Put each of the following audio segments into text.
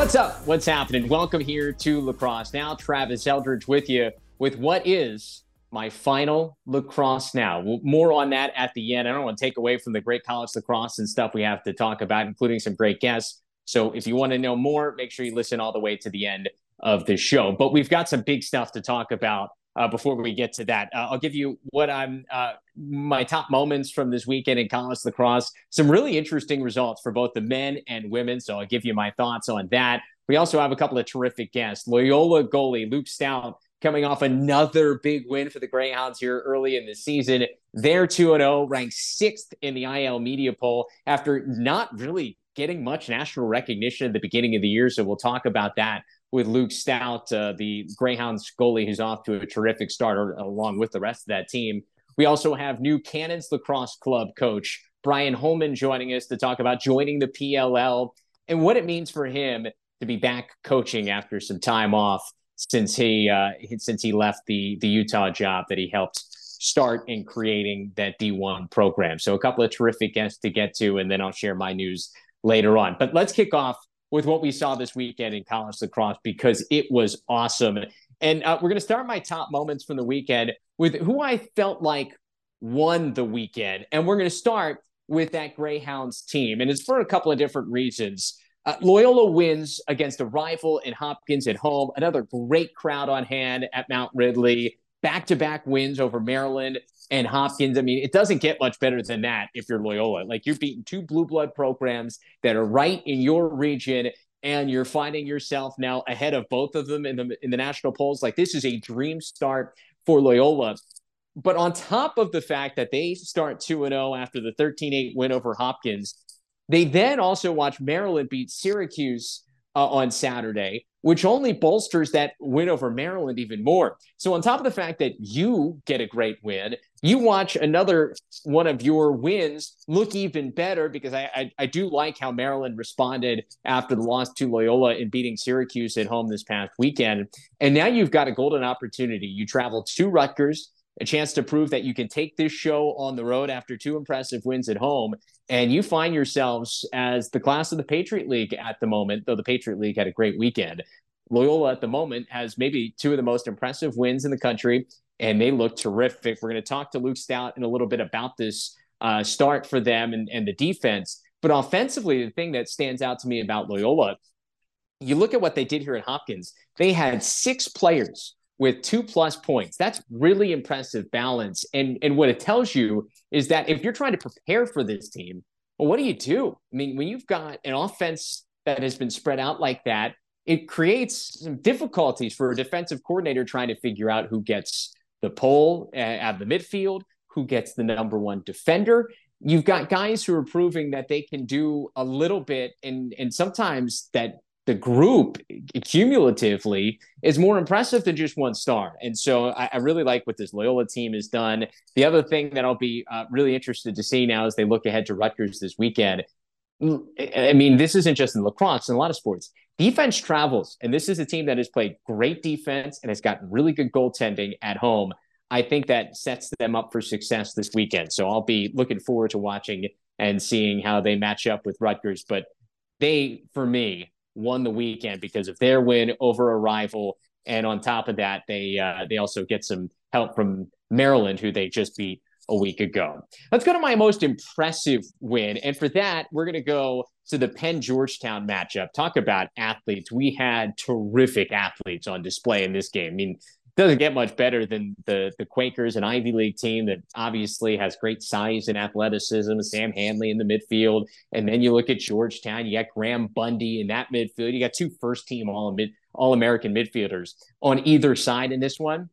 What's up? What's happening? Welcome here to Lacrosse Now. Travis Eldridge with you with what is my final lacrosse now. More on that at the end. I don't want to take away from the great college lacrosse and stuff we have to talk about, including some great guests. So if you want to know more, make sure you listen all the way to the end of the show. But we've got some big stuff to talk about uh, before we get to that. Uh, I'll give you what I'm uh, my top moments from this weekend in college lacrosse. Some really interesting results for both the men and women. So I'll give you my thoughts on that. We also have a couple of terrific guests. Loyola goalie Luke Staudt coming off another big win for the Greyhounds here early in the season. They're 2 0, ranked sixth in the IL media poll after not really getting much national recognition at the beginning of the year. So we'll talk about that with Luke Staudt, uh, the Greyhounds goalie, who's off to a terrific start along with the rest of that team. We also have new Cannons Lacrosse Club coach Brian Holman joining us to talk about joining the PLL and what it means for him to be back coaching after some time off since he uh, since he left the the Utah job that he helped start in creating that D1 program. So a couple of terrific guests to get to, and then I'll share my news later on. But let's kick off with what we saw this weekend in college lacrosse because it was awesome. And uh, we're going to start my top moments from the weekend with who I felt like won the weekend. And we're going to start with that Greyhounds team. And it's for a couple of different reasons. Uh, Loyola wins against a rival in Hopkins at home. Another great crowd on hand at Mount Ridley. Back to back wins over Maryland and Hopkins. I mean, it doesn't get much better than that if you're Loyola. Like you're beating two blue blood programs that are right in your region. And you're finding yourself now ahead of both of them in the in the national polls. Like this is a dream start for Loyola. But on top of the fact that they start 2 0 after the 13 8 win over Hopkins, they then also watch Maryland beat Syracuse uh, on Saturday, which only bolsters that win over Maryland even more. So, on top of the fact that you get a great win, you watch another one of your wins look even better because I, I, I do like how Maryland responded after the loss to Loyola in beating Syracuse at home this past weekend. And now you've got a golden opportunity. You travel to Rutgers a chance to prove that you can take this show on the road after two impressive wins at home. And you find yourselves as the class of the Patriot League at the moment, though the Patriot League had a great weekend. Loyola at the moment has maybe two of the most impressive wins in the country, and they look terrific. We're going to talk to Luke Staudt in a little bit about this uh, start for them and, and the defense. But offensively, the thing that stands out to me about Loyola, you look at what they did here at Hopkins, they had six players with two plus points. That's really impressive balance. And and what it tells you is that if you're trying to prepare for this team, well, what do you do? I mean, when you've got an offense that has been spread out like that, it creates some difficulties for a defensive coordinator trying to figure out who gets the pole at the midfield, who gets the number one defender. You've got guys who are proving that they can do a little bit, and and sometimes that the group cumulatively is more impressive than just one star. And so I, I, really like what this Loyola team has done. The other thing that I'll be uh, really interested to see now as they look ahead to Rutgers this weekend. I mean, this isn't just in lacrosse, in a lot of sports. Defense travels, and this is a team that has played great defense and has got really good goaltending at home. I think that sets them up for success this weekend. So I'll be looking forward to watching and seeing how they match up with Rutgers. But they, for me, won the weekend because of their win over a rival. And on top of that, they uh, they also get some help from Maryland, who they just beat a week ago. Let's go to my most impressive win. And for that, we're going to go to the Penn Georgetown matchup. Talk about athletes. We had terrific athletes on display in this game. I mean, doesn't get much better than the the Quakers, an Ivy League team that obviously has great size and athleticism. Sam Hanley in the midfield, and then you look at Georgetown. You got Graham Bundy in that midfield. You got two first team all all American midfielders on either side in this one,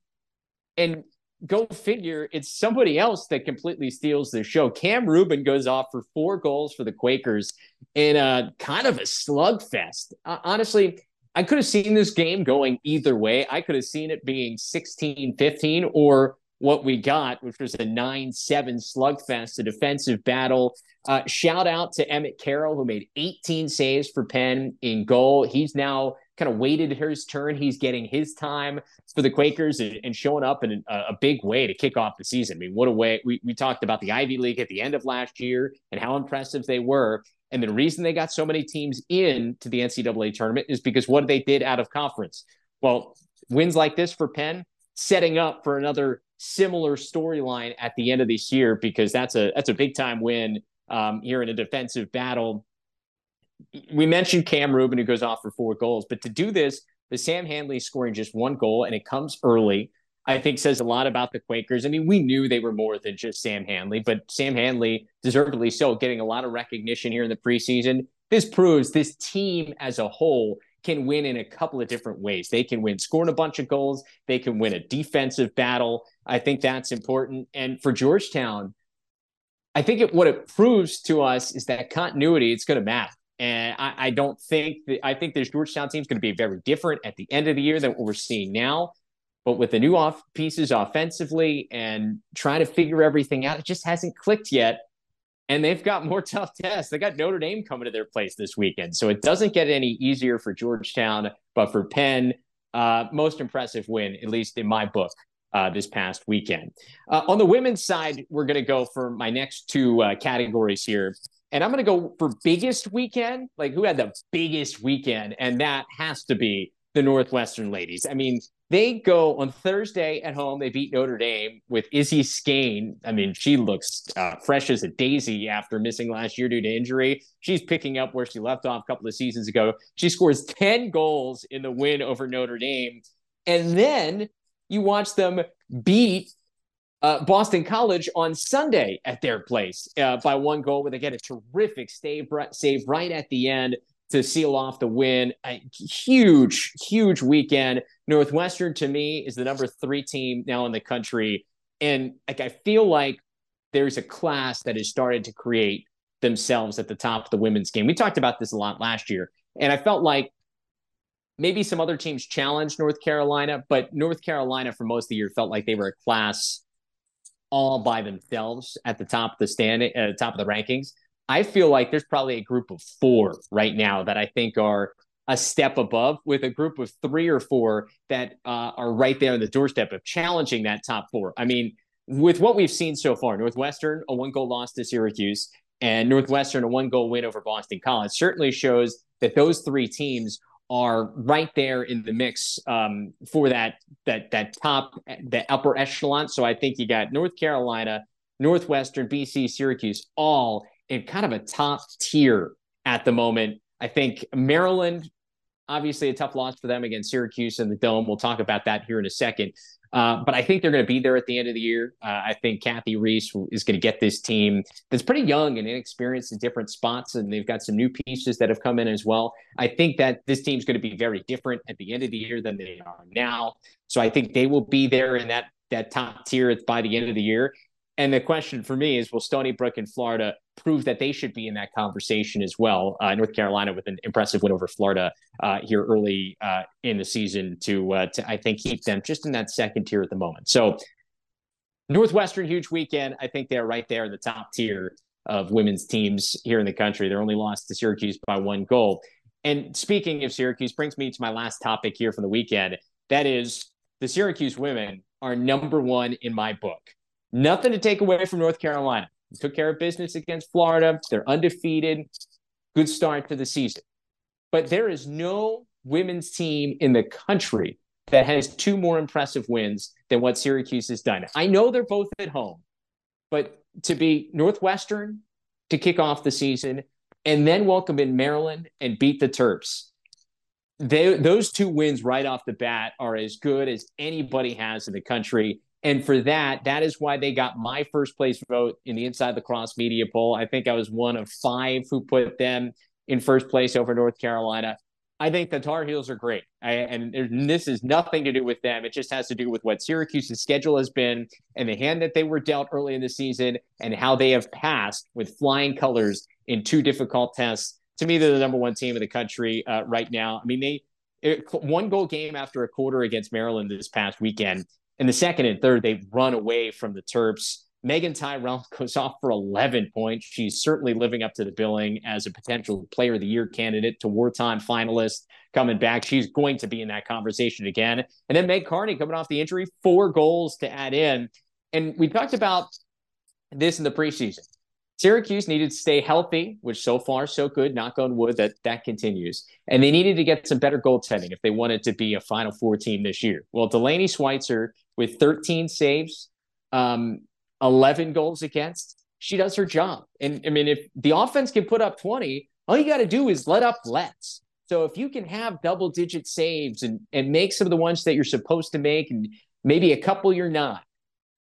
and go figure, it's somebody else that completely steals the show. Cam Rubin goes off for four goals for the Quakers in a kind of a slugfest. Uh, honestly, I could have seen this game going either way. I could have seen it being 16 15 or what we got, which was a 9 7 slugfest, a defensive battle. Uh, shout out to Emmett Carroll, who made 18 saves for Penn in goal. He's now kind of waited his turn. He's getting his time for the Quakers and, and showing up in a, a, big way to kick off the season. I mean, what a way. We, we talked about the Ivy League at the end of last year and how impressive they were. And the reason they got so many teams in to the NCAA tournament is because what they did out of conference. Well, wins like this for Penn, setting up for another similar storyline at the end of this year because that's a that's a big time win um, here in a defensive battle we mentioned Cam Rubin who goes off for four goals, but to do this, the Sam Hanley scoring just one goal and it comes early, I think says a lot about the Quakers. I mean, we knew they were more than just Sam Hanley, but Sam Hanley, deservedly so, getting a lot of recognition here in the preseason. This proves this team as a whole can win in a couple of different ways. They can win scoring a bunch of goals, they can win a defensive battle. I think that's important. And for Georgetown, I think it, what it proves to us is that continuity, it's going to matter. And I, I don't think that I think this Georgetown team is going to be very different at the end of the year than what we're seeing now. But with the new off pieces offensively and trying to figure everything out, it just hasn't clicked yet. And they've got more tough tests. They got Notre Dame coming to their place this weekend. So it doesn't get any easier for Georgetown, but for Penn, uh, most impressive win, at least in my book, uh, this past weekend. Uh, on the women's side, we're going to go for my next two uh, categories here. And I'm going to go for biggest weekend, like who had the biggest weekend, and that has to be the Northwestern ladies. I mean, they go on Thursday at home. They beat Notre Dame with Izzy Scane. I mean, she looks uh, fresh as a daisy after missing last year due to injury. She's picking up where she left off a couple of seasons ago. She scores 10 goals in the win over Notre Dame. And then you watch them beat uh, Boston College on Sunday at their place uh, by one goal, where they get a terrific save, save right at the end to seal off the win. A huge, huge weekend. Northwestern to me is the number three team now in the country, and like I feel like there's a class that has started to create themselves at the top of the women's game. We talked about this a lot last year, and I felt like maybe some other teams challenged North Carolina, but North Carolina for most of the year felt like they were a class all by themselves at the top of the stand, at uh, the top of the rankings. I feel like there's probably a group of four right now that I think are a step above, with a group of three or four that uh, are right there on the doorstep of challenging that top four. I mean, with what we've seen so far, Northwestern a one goal loss to Syracuse and Northwestern a one goal win over Boston College certainly shows that those three teams are right there in the mix um, for that that that top the upper echelon. So I think you got North Carolina, Northwestern, BC, Syracuse, all in kind of a top tier at the moment. I think Maryland, obviously a tough loss for them against Syracuse in the dome. We'll talk about that here in a second. Uh, but I think they're going to be there at the end of the year. Uh, I think Cathy Reese is going to get this team that's pretty young and inexperienced in different spots, and they've got some new pieces that have come in as well. I think that this team's going to be very different at the end of the year than they are now. So I think they will be there in that that top tier by the end of the year. And the question for me is, will Stony Brook and Florida prove that they should be in that conversation as well? Uh, North Carolina with an impressive win over Florida uh, here early uh, in the season to, uh, to, I think, keep them just in that second tier at the moment. So Northwestern, huge weekend. I think they're right there in the top tier of women's teams here in the country. They're only lost to Syracuse by one goal. And speaking of Syracuse, brings me to my last topic here for the weekend. That is the Syracuse women are number one in my book. Nothing to take away from North Carolina. Took care of business against Florida. They're undefeated. Good start to the season. But there is no women's team in the country that has two more impressive wins than what Syracuse has done. I know they're both at home, but to be Northwestern to kick off the season and then welcome in Maryland and beat the Terps. They, those two wins right off the bat are as good as anybody has in the country. And for that, that is why they got my first place vote in the Inside Lacrosse Media poll. I think I was one of five who put them in first place over North Carolina. I think the Tar Heels are great. I, and this is nothing to do with them. It just has to do with what Syracuse's schedule has been and the hand that they were dealt early in the season and how they have passed with flying colors in two difficult tests. To me, they're the number one team in the country uh, right now. I mean, they it, one goal game after a quarter against Maryland this past weekend in the second and third, they run away from the Terps. Meaghan Tyrrell goes off for 11 points. She's certainly living up to the billing as a potential player of the year candidate Tewaaraton finalist coming back. She's going to be in that conversation again. And then Meg Carney coming off the injury, four goals to add in. And we talked about this in the preseason. Syracuse needed to stay healthy, which so far so good. Knock on wood that that continues. And they needed to get some better goaltending if they wanted to be a Final Four team this year. Well, Delaney Sweitzer with 13 saves, um, 11 goals against, she does her job. And I mean, if the offense can put up 20, all you got to do is let up lets. So if you can have double digit saves and and make some of the ones that you're supposed to make, and maybe a couple you're not,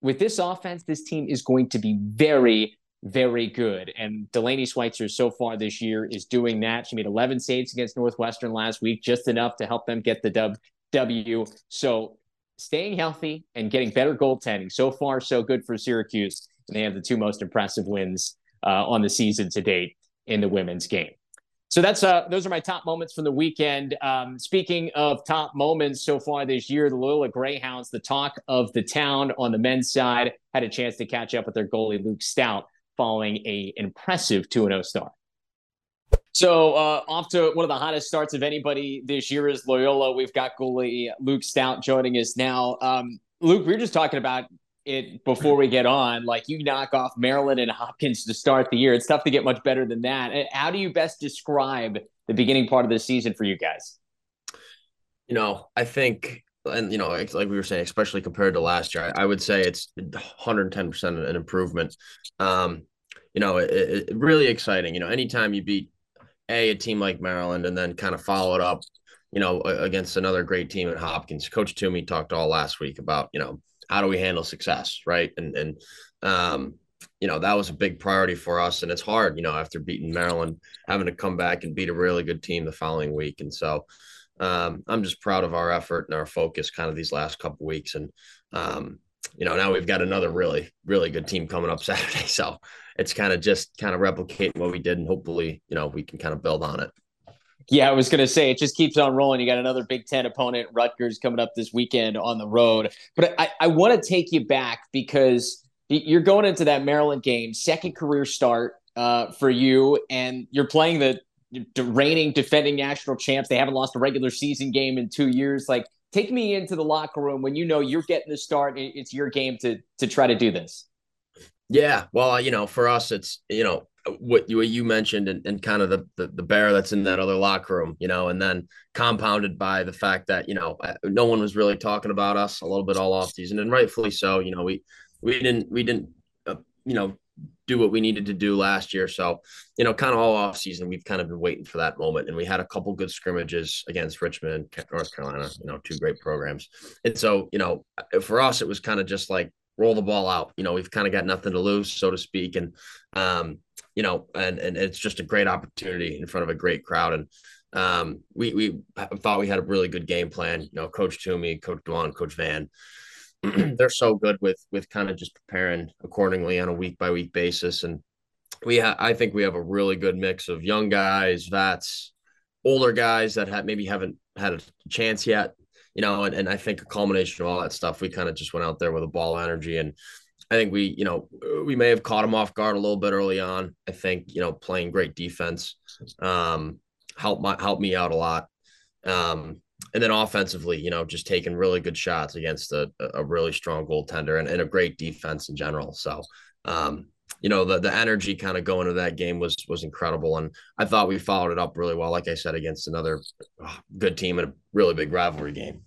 with this offense, this team is going to be very very good. And Delaney Sweitzer so far this year is doing that. She made 11 saves against Northwestern last week, just enough to help them get the W. So staying healthy and getting better goaltending. So far, so good for Syracuse. And they have the two most impressive wins uh, on the season to date in the women's game. So that's uh, those are my top moments from the weekend. Um, speaking of top moments so far this year, the Loyola Greyhounds, the talk of the town on the men's side, had a chance to catch up with their goalie Luke Staudt following a impressive 2-0 start. So uh, off to one of the hottest starts of anybody this year is Loyola. We've got goalie Luke Staudt joining us now. Um, Luke, we were just talking about it before we get on. Like you knock off Maryland and Hopkins to start the year. It's tough to get much better than that. How do you best describe the beginning part of the season for you guys? You know, I think and you know, like we were saying, especially compared to last year, I, I would say it's 110 percent an improvement. Um, you know, it, it, really exciting. You know, anytime you beat a a team like Maryland and then kind of follow it up, you know, against another great team at Hopkins. Coach Toomey talked all last week about you know how do we handle success, right? And and um, you know that was a big priority for us, and it's hard, you know, after beating Maryland, having to come back and beat a really good team the following week, and so um, I'm just proud of our effort and our focus kind of these last couple weeks. And, um, you know, now we've got another really, really good team coming up Saturday. So it's kind of just kind of replicating what we did. And hopefully, you know, we can kind of build on it. Yeah, I was going to say it just keeps on rolling. You got another Big Ten opponent, Rutgers, coming up this weekend on the road. But I, I want to take you back because you're going into that Maryland game, second career start uh, for you, and you're playing the reigning defending national champs. They haven't lost a regular season game in two years. Like, take me into the locker room when you know you're getting the start. It's your game to to try to do this. Yeah, well, you know, for us, it's you know what you what you mentioned and, and kind of the, the, the bear that's in that other locker room, you know, and then compounded by the fact that you know no one was really talking about us a little bit all off season, and rightfully so. You know, we we didn't we didn't uh, you know do what we needed to do last year. So, you know, kind of all off season, we've kind of been waiting for that moment. And we had a couple good scrimmages against Richmond, North Carolina, you know, two great programs. And so, you know, for us, it was kind of just like roll the ball out. You know, we've kind of got nothing to lose, so to speak. And, um, you know, and, and it's just a great opportunity in front of a great crowd. And, um, we, we thought we had a really good game plan, you know, coach Toomey, coach Dwan, coach Van, they're so good with with kind of just preparing accordingly on a week by week basis and we ha- I think we have a really good mix of young guys, vets, older guys that have maybe haven't had a chance yet, you know, and, and I think a culmination of all that stuff, we kind of just went out there with a ball energy and I think we, you know, we may have caught them off guard a little bit early on. I think, you know, playing great defense um helped my helped me out a lot. Um, and then offensively, you know, just taking really good shots against a, a really strong goaltender and, and a great defense in general. So, um, you know, the the energy kind of going to that game was was incredible, and I thought we followed it up really well. Like I said, against another oh, good team in a really big rivalry game.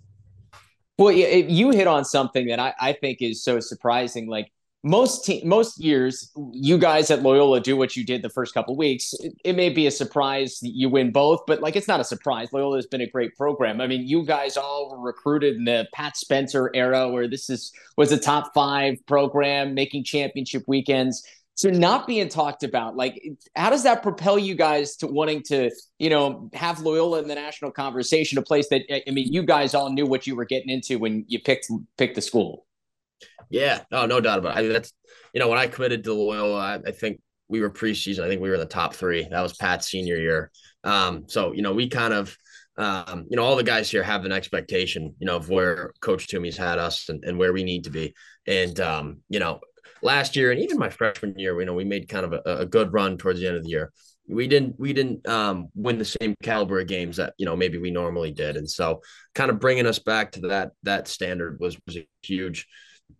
Well, you hit on something that I, I think is so surprising. Like most te- most years you guys at Loyola do what you did the first couple weeks. It, it, may be a surprise you win both, but like it's not a surprise. Loyola has been a great program. I mean, you guys all were recruited in the Pat Spencer era where this is was a top 5 program making championship weekends. So not being talked about, like how does that propel you guys to wanting to, you know, have Loyola in the national conversation, a place that I mean, you guys all knew what you were getting into when you picked picked the school. Yeah, no, no doubt about it. I mean, that's you know when I committed to Loyola, I, I, think we were preseason. I think we were in the top three. That was Pat's senior year. Um, so you know we kind of, um, you know, all the guys here have an expectation, you know, of where Coach Toomey's had us and, and where we need to be. And um, you know, last year and even my freshman year, you know, we made kind of a, a good run towards the end of the year. We didn't we didn't um, win the same caliber of games that you know maybe we normally did, and so kind of bringing us back to that that standard was was a huge.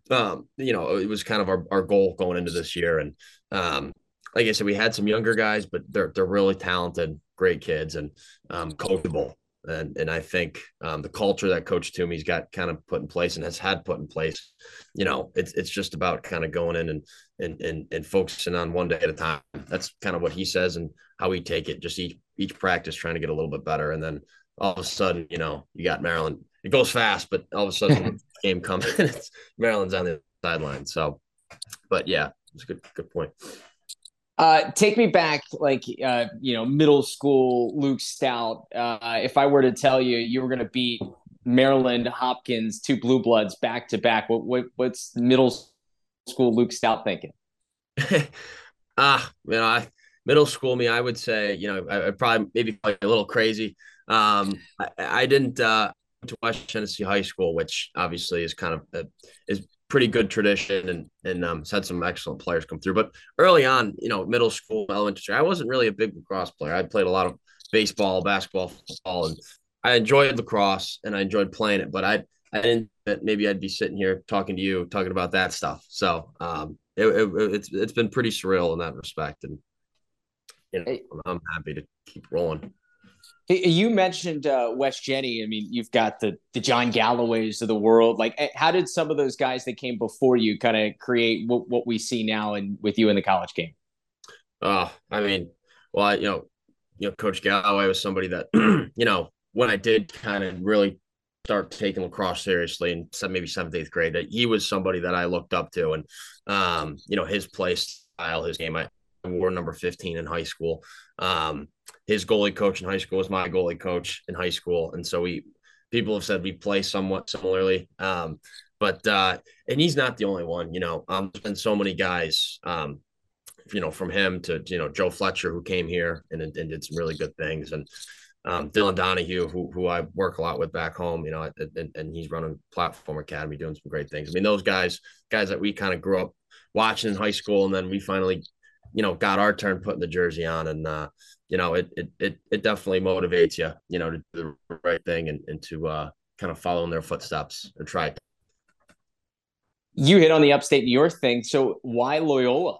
Um, you know, it was kind of our, our goal going into this year, and um, like I said, we had some younger guys, but they're they're really talented, great kids, and um, coachable and and I think um, the culture that Coach Toomey's got kind of put in place and has had put in place, you know, it's it's just about kind of going in and and and and focusing on one day at a time. That's kind of what he says and how we take it. Just each each practice trying to get a little bit better, and then all of a sudden, you know, you got Maryland. It goes fast, but all of a sudden, game coming. it's Maryland's on the sideline. So, but yeah, it's a good good point. Uh, take me back, like uh, you know, middle school Luke Staudt. Uh, if I were to tell you you were going to beat Maryland Hopkins, two blue bloods back to back, what, what what's middle school Luke Staudt thinking? ah, you know, I, middle school me, I would say, you know, I, I probably maybe a little crazy. Um, I, I didn't uh, to West Genesee High School, which obviously is kind of uh, is pretty good tradition and and um, had some excellent players come through. But early on, you know, middle school, elementary, I wasn't really a big lacrosse player. I played a lot of baseball, basketball, football, and I enjoyed lacrosse and I enjoyed playing it. But I I didn't that maybe I'd be sitting here talking to you, talking about that stuff. So um, it, it, it's it's been pretty surreal in that respect, and you know, I'm happy to keep rolling. You mentioned uh, West Jenny. I mean, you've got the the John Galloways of the world. Like, eh, how did some of those guys that came before you kind of create what, what we see now and with you in the college game? Oh, I mean, well, I, you know, you know, Coach Galloway was somebody that, you know, when I did kind of really start taking lacrosse seriously in maybe seventh, eighth grade, that he was somebody that I looked up to, and um, you know, his play style, his game. I wore number fifteen in high school. Um, his goalie coach in high school was my goalie coach in high school, and so we people have said we play somewhat similarly. Um, but uh, and he's not the only one. You know, um, there's been so many guys. Um, you know, from him to you know Joe Fletcher who came here and, and did some really good things, and um, Dylan Donahue who who I work a lot with back home. You know, and, and he's running Platform Academy, doing some great things. I mean, those guys, guys that we kind of grew up watching in high school, and then we finally, you know, got our turn putting the jersey on, and uh, you know, it it it, it definitely motivates you, you know, to do the right thing and, and to uh, kind of follow in their footsteps or try. You hit on the upstate New York thing. So why Loyola?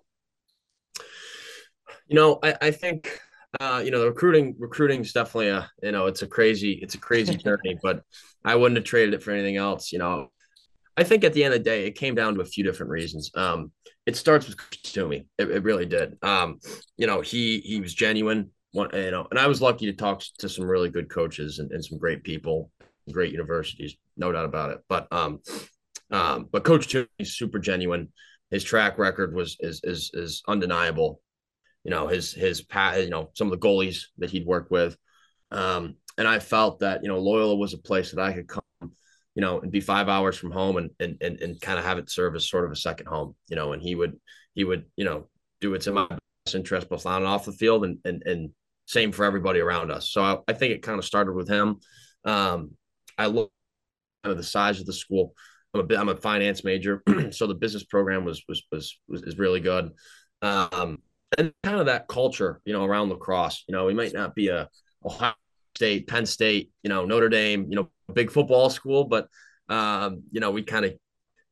You know, I, I think uh, you know, the recruiting recruiting is definitely a you know, it's a crazy, it's a crazy journey, but I wouldn't have traded it for anything else. You know, I think at the end of the day, it came down to a few different reasons. Um, it starts with Toomey. It, it really did. Um, you know, he he was genuine one, you know, and I was lucky to talk to some really good coaches and, and some great people, great universities, no doubt about it. But um, um, but Coach Toomey is super genuine. His track record was is is is undeniable. You know his his pat. You know some of the goalies that he'd worked with, um, and I felt that you know Loyola was a place that I could come, you know, and be five hours from home and and and, and kind of have it serve as sort of a second home. You know, and he would he would you know do what's in my best interest both on and off the field and and and same for everybody around us. So I, I think it kind of started with him. Um, I look at the size of the school. I'm a I'm a finance major, so the business program was was was was is really good. Um, and kind of that culture, you know, around lacrosse. You know, we might not be a Ohio State, Penn State, you know, Notre Dame, you know, big football school, but um, you know, we kind of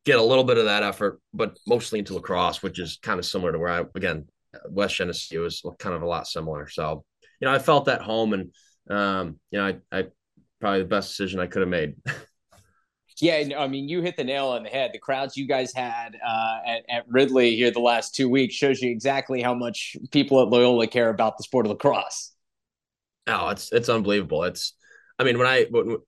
get a little bit of that effort, but mostly into lacrosse, which is kind of similar to where I again West Genesee was kind of a lot similar. So you know, I felt at home and, um, you know, I, I probably the best decision I could have made. Yeah, I mean, you hit the nail on the head. The crowds you guys had uh, at, at Ridley here the last two weeks shows you exactly how much people at Loyola care about the sport of lacrosse. Oh, it's it's unbelievable. It's, I mean, when I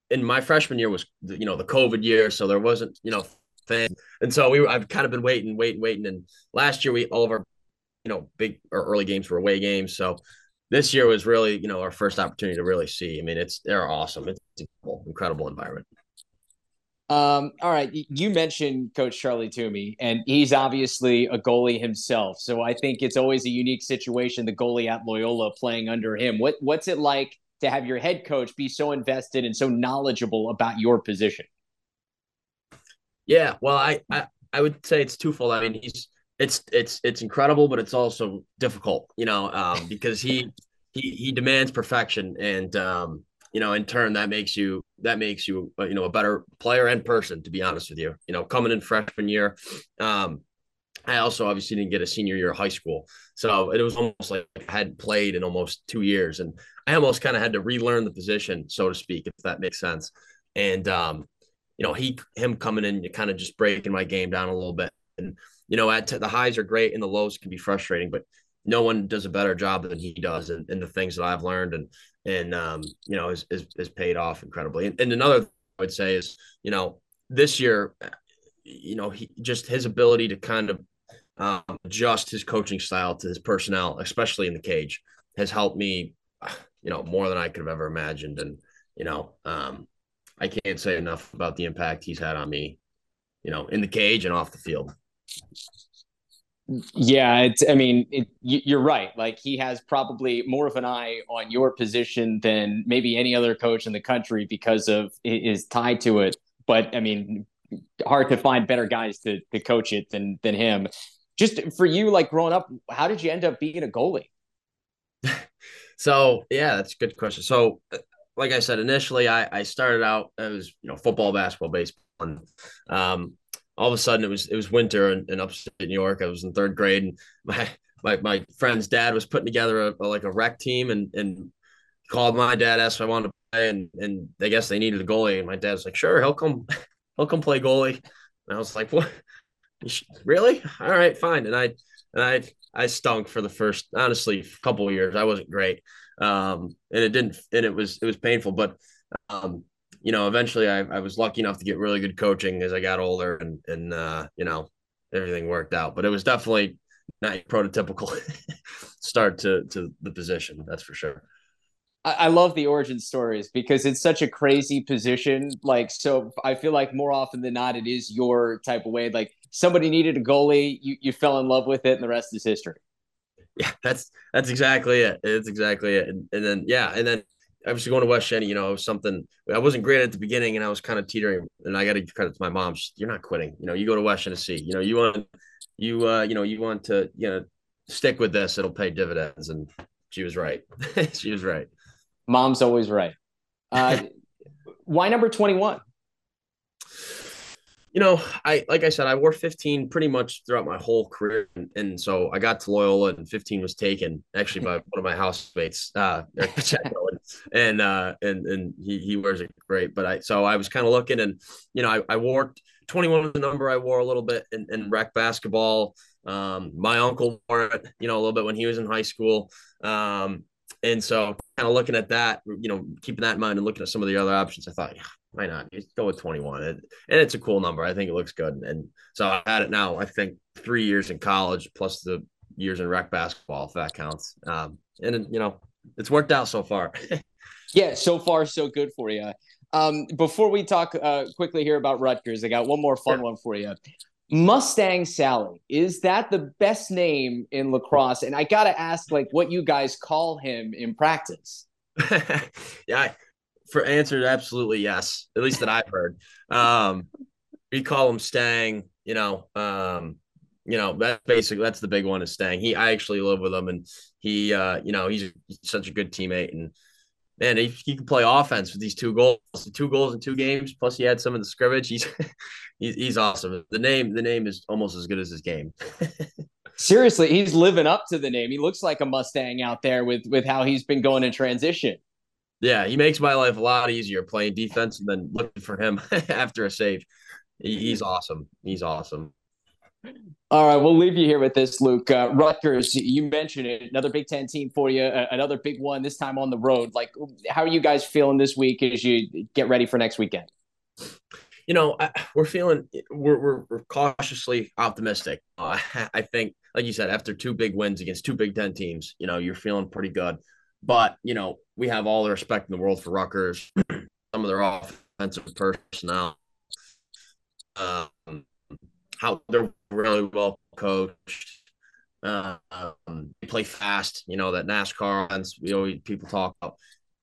in my freshman year was you know the COVID year, so there wasn't you know fans, and so we were, I've kind of been waiting, waiting, waiting, and last year we all of our you know big or early games were away games, so this year was really, you know, our first opportunity to really see. I mean, it's they're awesome. It's incredible, incredible environment. Um, all right, you mentioned Coach Charley Toomey, and he's obviously a goalie himself. So I think it's always a unique situation. The goalie at Loyola playing under him. What what's it like to have your head coach be so invested and so knowledgeable about your position? Yeah, well, I I, I would say it's twofold. I mean, he's it's it's it's incredible, but it's also difficult, you know, um, because he he he demands perfection, and um, you know, in turn, that makes you that makes you uh, you know a better player and person. To be honest with you, you know, coming in freshman year, um, I also obviously didn't get a senior year of high school, so it was almost like I hadn't played in almost two years, and I almost kind of had to relearn the position, so to speak, if that makes sense. And um, you know, he him coming in, you kind of just breaking my game down a little bit, and you know, at t- the highs are great and the lows can be frustrating, but no one does a better job than he does. And the things that I've learned and, and, um, you know, is, is, is paid off incredibly. And, and another I would say is, you know, this year, you know, he just his ability to kind of um, adjust his coaching style to his personnel, especially in the cage, has helped me, you know, more than I could have ever imagined. And, you know, um, I can't say enough about the impact he's had on me, you know, in the cage and off the field. Yeah, it's. I mean, it, you're right. Like he has probably more of an eye on your position than maybe any other coach in the country because of is tied to it. But I mean, hard to find better guys to to coach it than than him. Just for you, like growing up, how did you end up being a goalie? so yeah, that's a good question. So, like I said, initially I I started out as you know football, basketball, baseball, and um, all of a sudden it was it was winter in, in upstate New York. I was in third grade, and my my my friend's dad was putting together a, a like a rec team, and and called my dad, asked if I wanted to play, and and I guess they needed a goalie, and my dad's like, sure, he'll come, he'll come play goalie. And I was like, what? Really? All right, fine. And I and I I stunk for the first honestly couple years. I wasn't great, um, and it didn't, and it was it was painful, but um, you know, eventually I, I was lucky enough to get really good coaching as I got older and, and, uh, you know, everything worked out, but it was definitely not prototypical start to, to the position. That's for sure. I love the origin stories because it's such a crazy position. Like, so I feel like more often than not, it is your type of way. Like somebody needed a goalie, you, you fell in love with it, and the rest is history. Yeah, that's that's exactly it. It's exactly it. And, and then yeah, and then obviously going to West Shenny, you know, something I wasn't great at the beginning and I was kind of teetering and I got to give credit to my mom. You're not quitting. You know, you go to West Genesee, you know, you want, you, uh, you know, you want to, you know, stick with this, it'll pay dividends. And she was right. she was right. Mom's always right. Uh, why number 21? You know, I like I said, I wore 15 pretty much throughout my whole career, and, and, so I got to Loyola, and 15 was taken actually by one of my housemates, uh, and uh, and and he he wears it great. But I so I was kind of looking, and you know, I, I wore 21 was the number I wore a little bit in, in rec basketball. Um, my uncle wore it, you know, a little bit when he was in high school. Um, and so kind of looking at that, you know, keeping that in mind and looking at some of the other options, I thought, why not? Just go with 21. And, and it's a cool number. I think it looks good. And so I had it now, I think three years in college plus the years in rec basketball, if that counts. Um, and, you know, it's worked out so far. yeah, so far, so good for you. Um, before we talk uh, quickly here about Rutgers, I got one more fun one for you. Mustang Sally, is that the best name in lacrosse? And I got to ask, like, what you guys call him in practice. yeah, for answer, absolutely yes. At least that I've heard. Um, we call him Stang. You know, um, you know that basically that's the big one is Stang. He, I actually live with him, and he, uh, you know, he's such a good teammate, and man, he, he can play offense with these two goals, two goals in two games. Plus, he had some in the scrimmage. He's, he's awesome. The name, the name is almost as good as his game. Seriously, he's living up to the name. He looks like a Mustang out there with with how he's been going in transition. Yeah, he makes my life a lot easier playing defense and then looking for him after a save. He's awesome. He's awesome. All right, we'll leave you here with this, Luke. Uh, Rutgers, you mentioned it, another Big Ten team for you, uh, another big one this time on the road. Like, how are you guys feeling this week as you get ready for next weekend? You know, I, we're feeling we're, we're, we're cautiously optimistic. Uh, I think, like you said, after two big wins against two Big Ten teams, you know, you're feeling pretty good. But you know, we have all the respect in the world for Rutgers. Some of their offensive personnel, um, how they're really well coached. Uh, um, they play fast. You know that NASCAR offense. We always people talk about.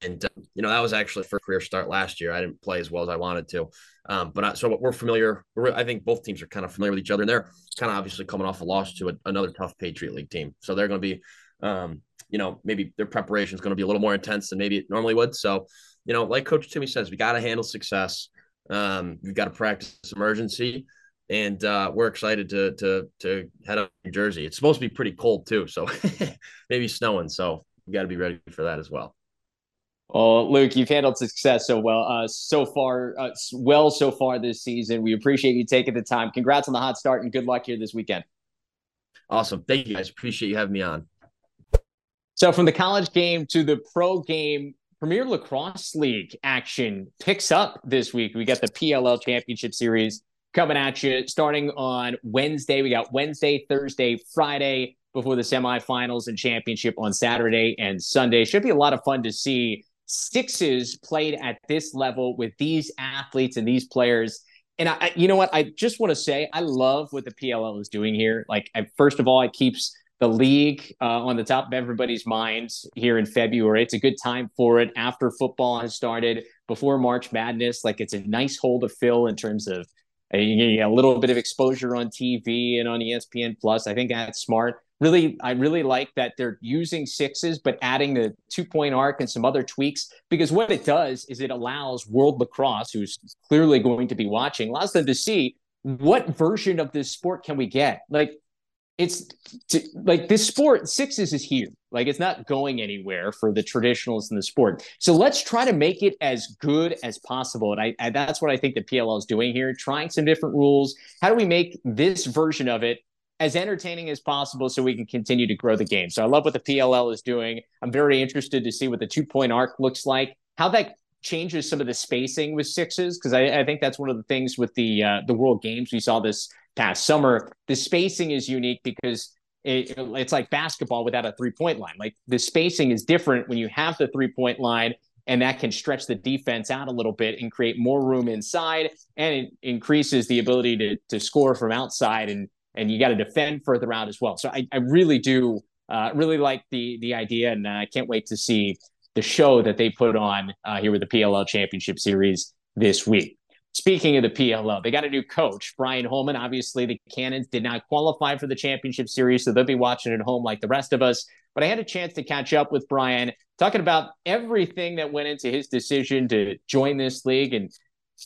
and uh, you know that was actually for career start last year. I didn't play as well as I wanted to, um, but I, so we're familiar. We're, I think both teams are kind of familiar with each other, and they're kind of obviously coming off a loss to a, another tough Patriot League team. So they're going to be, um, you know, maybe their preparation is going to be a little more intense than maybe it normally would. So, you know, like Coach Toomey says, we got to handle success. Um, we've got to practice emergency, and uh, we're excited to to to head up New Jersey. It's supposed to be pretty cold too, so maybe snowing. So we got to be ready for that as well. Well, Luke, you've handled success so well, uh, so far, uh, well so far this season. We appreciate you taking the time. Congrats on the hot start, and good luck here this weekend. Awesome, thank you guys. Appreciate you having me on. So, from the college game to the pro game, Premier Lacrosse League action picks up this week. We got the PLL Championship Series coming at you starting on Wednesday. We got Wednesday, Thursday, Friday before the semifinals and championship on Saturday and Sunday. Should be a lot of fun to see sixes played at this level with these athletes and these players. And I, you know what? I just want to say I love what the PLL is doing here. Like, I, first of all, it keeps the league uh, on the top of everybody's minds here in February. It's a good time for it after football has started, before March Madness. Like, it's a nice hole to fill in terms of a, a little bit of exposure on TV and on ESPN Plus. I think that's smart really i really like that they're using sixes but adding the two point arc and some other tweaks because what it does is it allows world lacrosse who's clearly going to be watching allows them to see what version of this sport can we get like it's to, like this sport sixes is here. Like it's not going anywhere for the traditionalists in the sport. So let's try to make it as good as possible. And I, that's what i think the pll is doing here trying some different rules. How do we make this version of it as entertaining as possible so we can continue to grow the game. So I love what the PLL is doing. I'm very interested to see what the two point arc looks like, how that changes some of the spacing with sixes, because I, I, think that's one of the things with the uh, the World Games. We saw this past summer. The spacing is unique because it, it's like basketball without a three point line. Like the spacing is different when you have the three point line. And that can stretch the defense out a little bit and create more room inside, and it increases the ability to to score from outside and and you got to defend further out as well. So I, I really do uh, really like the the idea, and I can't wait to see the show that they put on uh, here with the PLL Championship Series this week. Speaking of the PLL, they got a new coach, Brian Holman. Obviously, the Cannons did not qualify for the championship series, so they'll be watching at home like the rest of us. But I had a chance to catch up with Brian, talking about everything that went into his decision to join this league and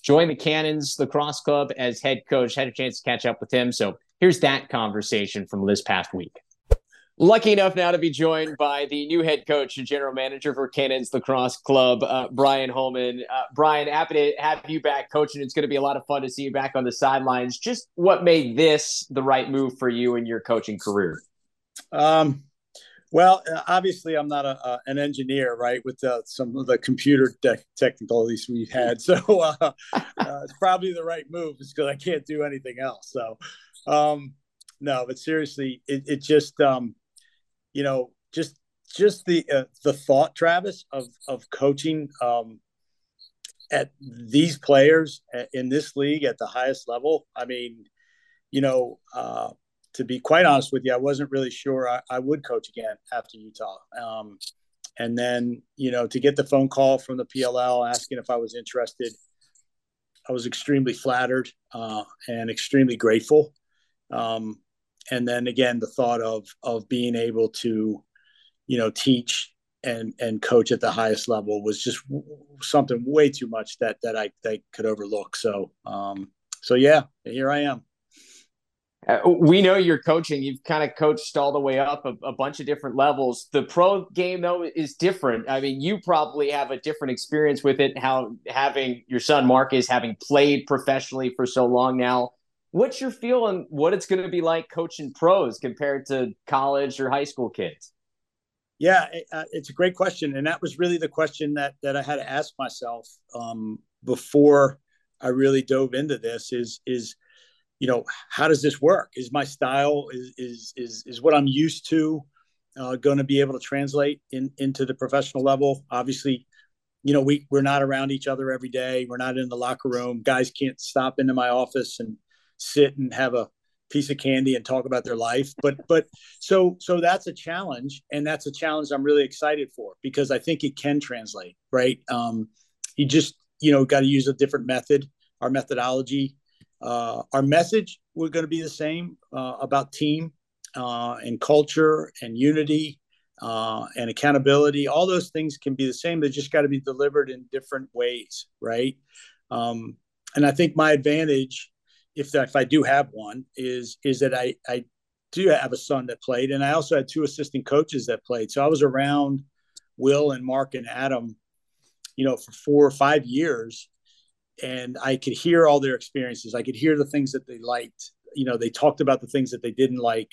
join the Cannons Lacrosse Club as head coach. Had a chance to catch up with him. So Here's that conversation from this past week. Lucky enough now to be joined by the new head coach and general manager for Cannons Lacrosse Club, uh, Brian Holman. Uh, Brian, happy to have you back coaching. It's going to be a lot of fun to see you back on the sidelines. Just what made this the right move for you in your coaching career? Um, well, uh, obviously, I'm not a, an engineer, right? With the, some of the computer de- technicalities we've had, so uh, uh, it's probably the right move, because I can't do anything else. So, um, no, but seriously, it, it just, um, you know, just just the uh, the thought, Travis, of of coaching um, at these players uh, in this league at the highest level. I mean, you know, uh, to be quite honest with you, I wasn't really sure I, I would coach again after Utah. Um, and then, you know, to get the phone call from the PLL asking if I was interested, I was extremely flattered uh, and extremely grateful. Um, and then again, the thought of of being able to, you know, teach and and coach at the highest level was just something way too much that that I that could overlook. So um, so yeah, here I am. Uh, we know you're coaching. You've kind of coached all the way up a, a, bunch of different levels. The pro game, though, is different. I mean, you probably have a different experience with it. How having your son Marcus having played professionally for so long now, what's your feel on what it's going to be like coaching pros compared to college or high school kids? Yeah, uh, it's a great question, and that was really the question that that I had to ask myself um, before I really dove into this. Is is you know, how does this work? Is my style is is is is what I'm used to uh, going to be able to translate in into the professional level? Obviously, you know, we we're not around each other every day. We're not in the locker room. Guys can't stop into my office and sit and have a piece of candy and talk about their life. But but so so that's a challenge, and that's a challenge I'm really excited for because I think it can translate. Right, um, you just you know got to use a different method. Our methodology, uh, our message, we're going to be the same uh, about team uh, and culture and unity uh, and accountability. All those things can be the same. They just got to be delivered in different ways, right? Um, and I think my advantage if if I do have one, is is that I I do have a son that played, and I also had two assistant coaches that played. So I was around Will and Mark and Adam, you know, for four or five years, and I could hear all their experiences. I could hear the things that they liked. You know, they talked about the things that they didn't like,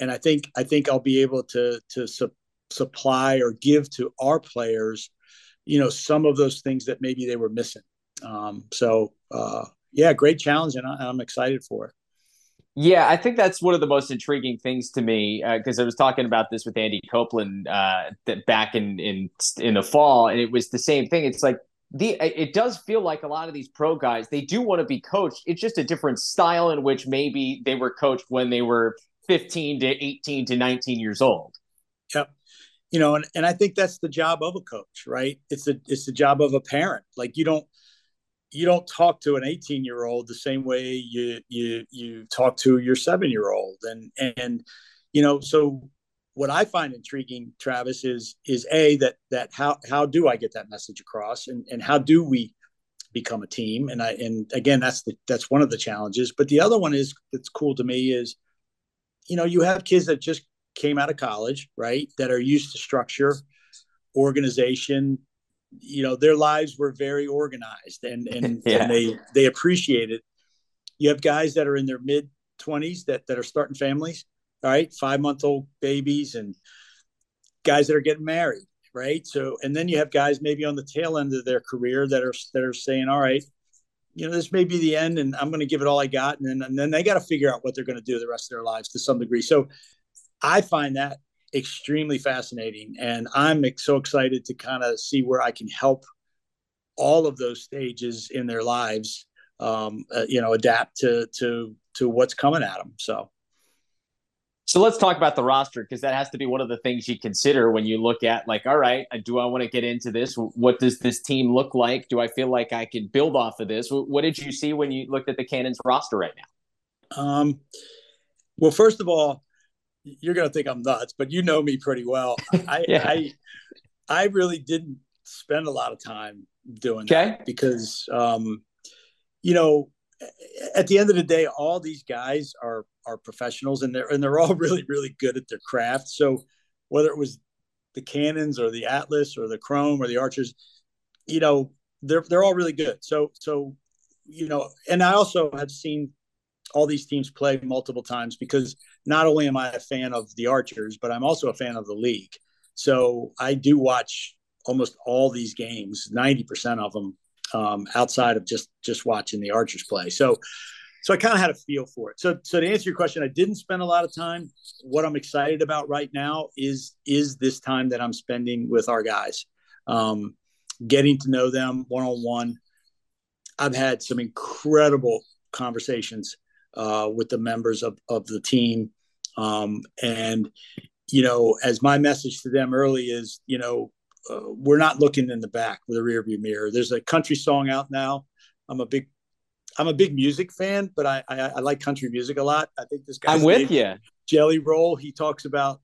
and I think I think I'll be able to to su- supply or give to our players, you know, some of those things that maybe they were missing. Um, so uh, yeah, great challenge, and I, am excited for it. Yeah, I think that's one of the most intriguing things to me because uh, I was talking about this with Andy Copeland uh, that back in in in the fall, and it was the same thing. It's like the it does feel like a lot of these pro guys they do want to be coached. It's just a different style in which maybe they were coached when they were 15 to 18 to 19 years old. Yep. You know, and, and I think that's the job of a coach, right? It's the it's the job of a parent. Like you don't you don't talk to an 18 year old the same way you you you talk to your seven year old and and you know so what i find intriguing travis is is a that that how how do i get that message across? And and how do we become a team? And i and again that's the that's one of the challenges. But the other one is that's cool to me is you know you have kids that just came out of college right? That are used to structure organization you know their lives were very organized and and, yeah. and they they appreciate it. You have guys that are in their mid 20s that that are starting families all right five month old babies and guys that are getting married right? So and then you have guys maybe on the tail end of their career that are that are saying all right you know this may be the end and i'm going to give it all i got. And then and then they got to figure out what they're going to do the rest of their lives to some degree. So i find that extremely fascinating. And I'm so excited to kind of see where I can help all of those stages in their lives, um, uh, you know, adapt to, to, to what's coming at them. So. So let's talk about the roster because that has to be one of the things you consider when you look at like, all right, do I want to get into this? What does this team look like? Do I feel like I can build off of this? What did you see when you looked at the Cannons roster right now? Um, well, first of all, you're going to think I'm nuts, but you know me pretty well. I, yeah. I, I really didn't spend a lot of time doing okay. that because, um, you know, at the end of the day, all these guys are are professionals and they're and they're all really really good at their craft. So whether it was the Cannons or the Atlas or the Chrome or the Archers, you know, they're they're all really good. So so you know, and I also have seen all these teams play multiple times because not only am I a fan of the Archers, but I'm also a fan of the league. So I do watch almost all these games, 90% of them um, outside of just just watching the Archers play. So so I kind of had a feel for it. So so to answer your question, I didn't spend a lot of time. What I'm excited about right now is is this time that I'm spending with our guys, um, getting to know them one on one. I've had some incredible conversations uh, with the members of, of the team. Um, and, you know, as my message to them early is, you know, uh, we're not looking in the back with a rearview mirror. There's a country song out now. I'm a big, I'm a big music fan, but I, I, I like country music a lot. I think this guy. I'm with you. Jelly Roll. He talks about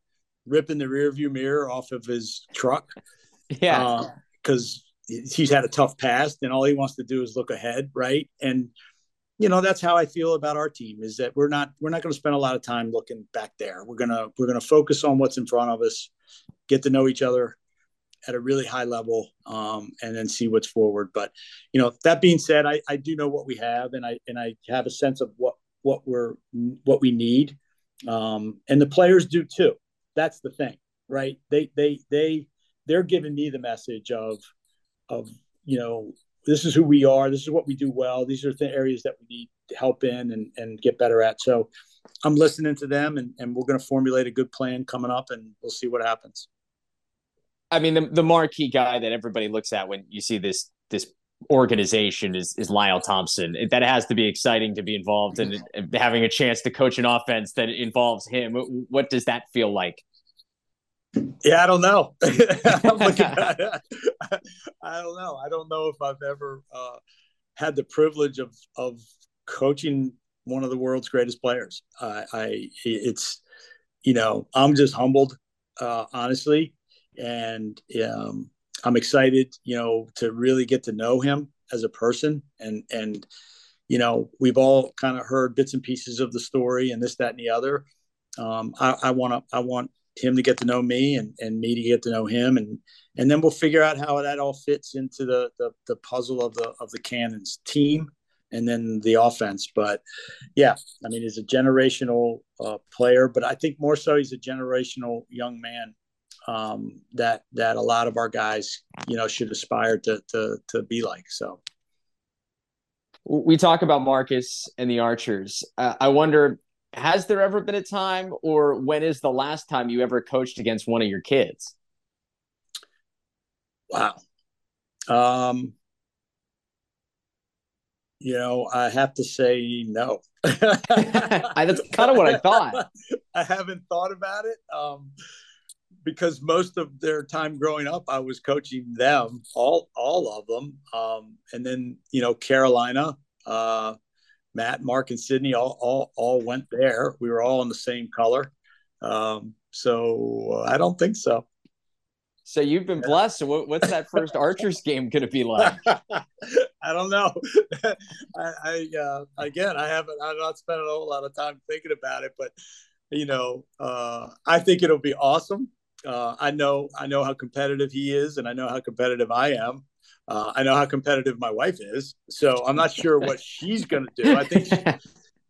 ripping the rearview mirror off of his truck. Yeah. Because uh, he's had a tough past, and all he wants to do is look ahead, right? And you know that's how I feel about our team is that we're not we're not going to spend a lot of time looking back there. We're gonna we're gonna focus on what's in front of us, get to know each other at a really high level, um, and then see what's forward. But you know that being said, I, I do know what we have, and I and I have a sense of what what we're what we need, um, and the players do too. That's the thing, right? They they they they're giving me the message of of you know this is who we are. This is what we do well. These are the areas that we need help in and, and get better at. So I'm listening to them and, and we're going to formulate a good plan coming up and we'll see what happens. I mean, the, the marquee guy that everybody looks at when you see this, this organization is is Lyle Thompson. That has to be exciting to be involved in having a chance to coach an offense that involves him. What does that feel like? Yeah, I don't know. I'm looking at. I don't know. I don't know if I've ever uh, had the privilege of of coaching one of the world's greatest players. Uh, I it's you know I'm just humbled, uh, honestly, and um, I'm excited, you know, to really get to know him as a person and and you know we've all kind of heard bits and pieces of the story and this that and the other um, i want to i want him to get to know me and, and me to get to know him. And and then we'll figure out how that all fits into the the, the puzzle of the of the cannons team and then the offense. But yeah i mean he's a generational uh, player but i think more so he's a generational young man um, that that a lot of our guys you know should aspire to to to be like. So we talk about marcus and the archers. Uh, i wonder has there ever been a time or when is the last time you ever coached against one of your kids? Wow. Um you know i have to say no. That's kind of what i thought. I haven't thought about it um because most of their time growing up i was coaching them all all of them um and then you know carolina uh Matt, Mark, and Sydney all all all went there. We were all in the same color. Um, so I don't think so. So you've been blessed. So what's that first Archers game going to be like? I don't know. I, I uh, again, I haven't. I've not spent a whole lot of time thinking about it, but you know, uh, I think it'll be awesome. Uh, I know. I know how competitive he is, and I know how competitive I am. Uh, I know how competitive my wife is, so I'm not sure what she's going to do. I think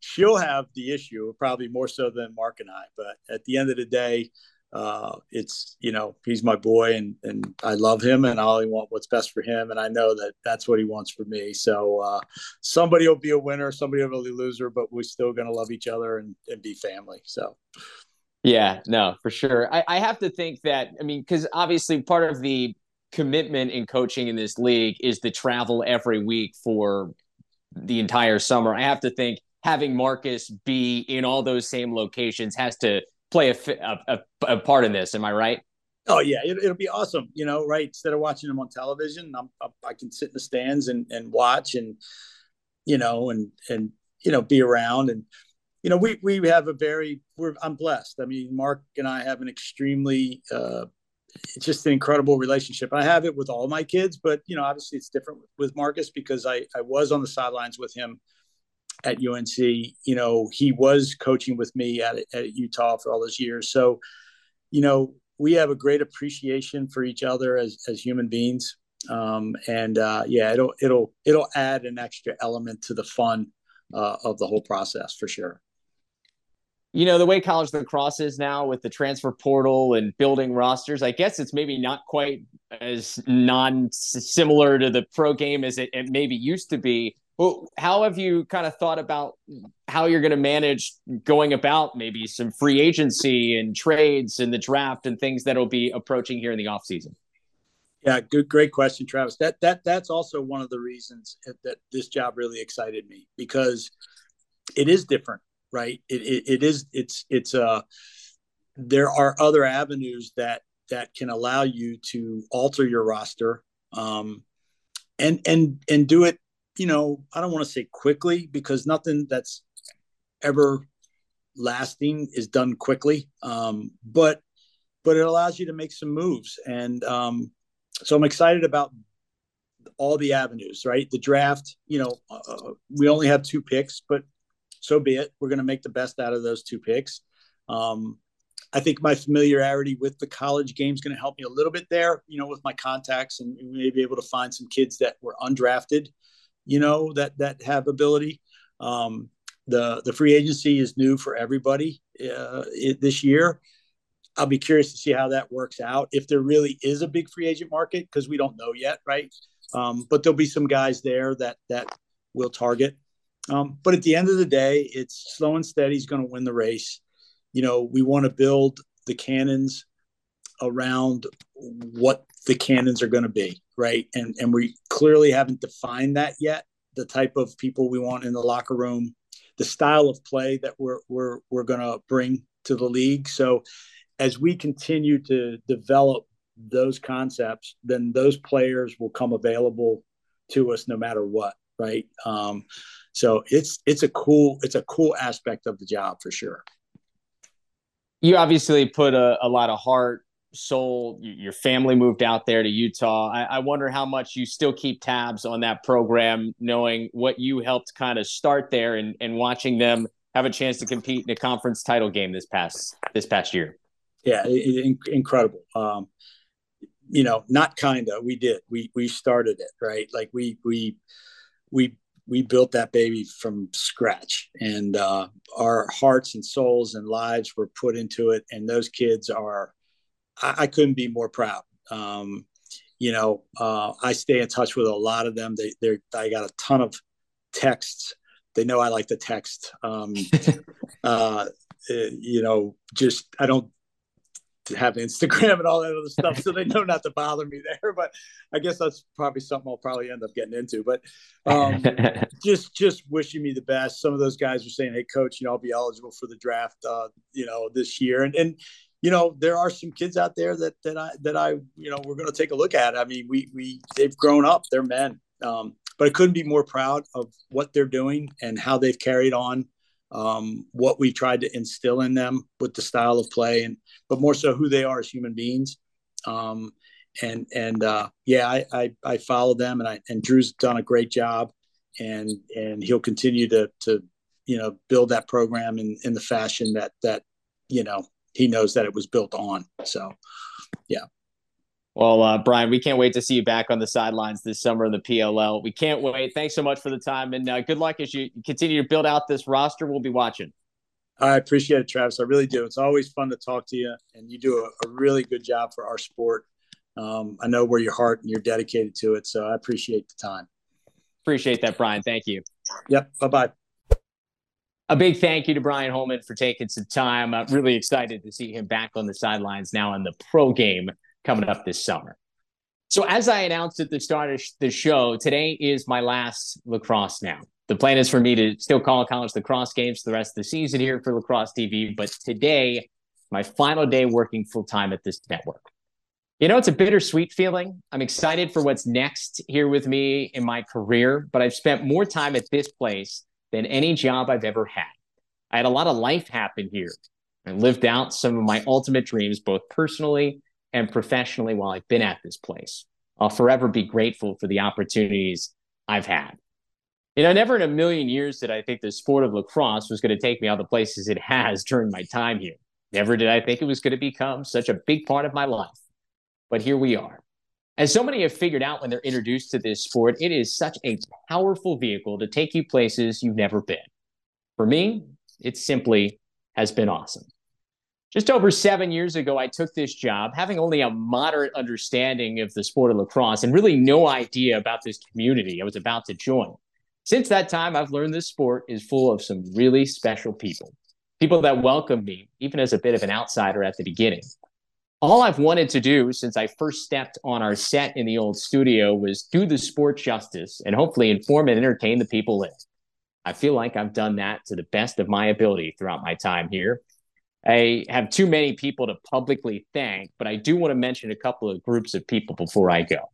she, will have the issue, probably more so than Mark and I. But at the end of the day, uh, it's you know he's my boy, and and I love him, and I only want what's best for him, and I know that that's what he wants for me. So uh, somebody will be a winner, somebody will be a loser, but we're still going to love each other and, and be family. So. Yeah, no, for sure. I, I have to think that, I mean, because obviously part of the commitment in coaching in this league is the travel every week for the entire summer. I have to think having Marcus be in all those same locations has to play a, a, a part in this. Am I right? Oh yeah, it, will be awesome. You know, right? Instead of watching them on television, I'm, i can sit in the stands and, and watch and, you know, and, and, you know, be around. And, you know, we, we have a very, we're, I'm blessed. I mean, Mark and I have an extremely, uh, it's just an incredible relationship. I have it with all my kids, but you know, obviously it's different with Marcus because I I was on the sidelines with him at UNC. You know, he was coaching with me at at Utah for all those years. So, you know, we have a great appreciation for each other as as human beings. Um, and uh, yeah, it'll it'll it'll add an extra element to the fun uh, of the whole process for sure you know the way college lacrosse is now with the transfer portal and building rosters i guess it's maybe not quite as non similar to the pro game as it, it maybe used to be. Well, how have you kind of thought about how you're going to manage going about maybe some free agency and trades and the draft and things that'll be approaching here in the off season? Yeah good great question travis. That that that's also one of the reasons that this job really excited me because it is different right? It, it, it is it's it's uh there are other avenues that that can allow you to alter your roster um and and and do it you know i don't want to say quickly because nothing that's ever lasting is done quickly um but but it allows you to make some moves and um so i'm excited about all the avenues right the draft you know uh, we only have two picks but so be it. We're going to make the best out of those two picks. Um, I think my familiarity with the college game is going to help me a little bit there, you know, with my contacts and maybe able to find some kids that were undrafted, you know, that that have ability. Um, the the free agency is new for everybody uh, it, this year. I'll be curious to see how that works out. If there really is a big free agent market, because we don't know yet, right? Um, but there'll be some guys there that that will target. Um, but at the end of the day, it's slow and steady is going to win the race. You know, we want to build the cannons around what the cannons are going to be, right? And and we clearly haven't defined that yet. The type of people we want in the locker room, the style of play that we're we're we're going to bring to the league. So as we continue to develop those concepts, then those players will come available to us no matter what, right? Um, so it's it's a cool it's a cool aspect of the job for sure. You obviously put a, a lot of heart soul your family moved out there to utah. I, I, wonder how much you still keep tabs on that program knowing what you helped kind of start there and, and watching them have a chance to compete in a conference title game this past this past year. Yeah incredible. Um, you know not kinda we did. We we started it right? Like we we we we built that baby from scratch and uh, our hearts and souls and lives were put into it and those kids are I, I couldn't be more proud. Um, you know, uh, I stay in touch with a lot of them. They, they, I got a ton of texts. They know I like to text. Um, uh, eh, you know, just I don't have Instagram and all that other stuff, so they know not to bother me there. But I guess that's probably something I'll probably end up getting into. But um, just just wishing me the best. Some of those guys were saying, "Hey, coach, you know, I'll be eligible for the draft, uh, you know, this year." And and you know, there are some kids out there that that I that I you know we're going to take a look at. I mean, we we they've grown up, they're men, um, but I couldn't be more proud of what they're doing and how they've carried on um, what we tried to instill in them with the style of play, and but more so who they are as human beings. Um, and and uh, yeah, I, I I follow them, and I and Drew's done a great job, and and he'll continue to to you know build that program in in the fashion that that you know he knows that it was built on. So, yeah. Well, uh, Brian, we can't wait to see you back on the sidelines this summer in the PLL. We can't wait. Thanks so much for the time, and uh, good luck as you continue to build out this roster. We'll be watching. I appreciate it, Travis. I really do. It's always fun to talk to you, and you do a, a really good job for our sport. Um, I know where your heart and you're dedicated to it, so I appreciate the time. Appreciate that, Brian. Thank you. Yep. Bye bye a big thank you to Brian Holman for taking some time. I'm really excited to see him back on the sidelines now in the pro game coming up this summer. So, as I announced at the start of the show, today is my last lacrosse now. The plan is for me to still call college lacrosse games for the rest of the season here for Lacrosse TV, but today, my final day working full time at this network. You know, it's a bittersweet feeling. I'm excited for what's next here with me in my career, but I've spent more time at this place than any job I've ever had. I had a lot of life happen here and lived out some of my ultimate dreams, both personally and professionally, while I've been at this place. I'll forever be grateful for the opportunities I've had. You know, never in a million years did I think the sport of lacrosse was going to take me all the places it has during my time here. Never did I think it was going to become such a big part of my life. But here we are. As so many have figured out when they're introduced to this sport, it is such a powerful vehicle to take you places you've never been. For me, it simply has been awesome. Just over seven years ago, I took this job, having only a moderate understanding of the sport of lacrosse and really no idea about this community I was about to join. Since that time, I've learned this sport is full of some really special people, people that welcomed me, even as a bit of an outsider at the beginning all I've wanted to do since I first stepped on our set in the old studio was do the sport justice and hopefully inform and entertain the people in. I feel like I've done that to the best of my ability throughout my time here. I have too many people to publicly thank, but I do want to mention a couple of groups of people before I go.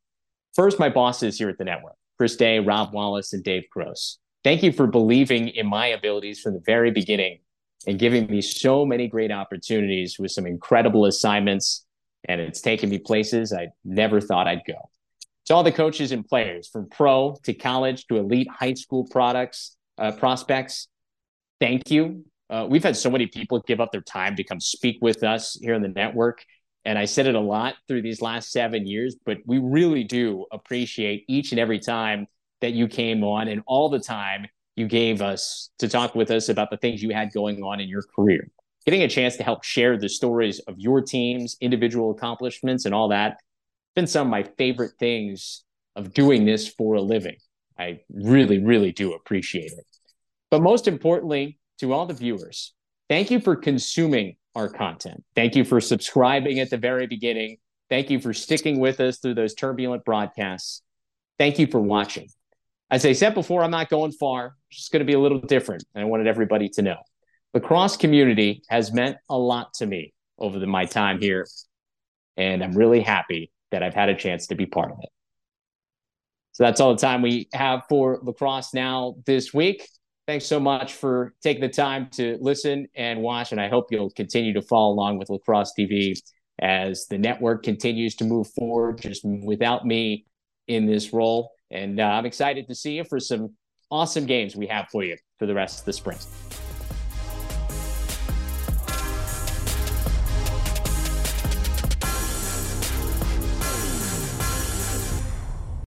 First, my bosses here at the network Chris Day, Rob Wallace, and Dave Gross. Thank you for believing in my abilities from the very beginning and giving me so many great opportunities with some incredible assignments. And it's taken me places I never thought I'd go. To all the coaches and players, from pro to college to elite high school products, uh, prospects, thank you. Uh, we've had so many people give up their time to come speak with us here in the network. And I said it a lot through these last seven years, but we really do appreciate each and every time that you came on and all the time you gave us to talk with us about the things you had going on in your career. Getting a chance to help share the stories of your teams, individual accomplishments, and all that been some of my favorite things of doing this for a living. I really, really do appreciate it. But most importantly, to all the viewers, thank you for consuming our content. Thank you for subscribing at the very beginning. Thank you for sticking with us through those turbulent broadcasts. Thank you for watching. As I said before, I'm not going far. It's just going to be a little different. And I wanted everybody to know. The cross community has meant a lot to me over the, my time here. And I'm really happy that I've had a chance to be part of it. So that's all the time we have for lacrosse now this week. Thanks so much for taking the time to listen and watch. And I hope you'll continue to follow along with Lacrosse TV as the network continues to move forward, just without me in this role. And uh, I'm excited to see you for some awesome games we have for you for the rest of the spring.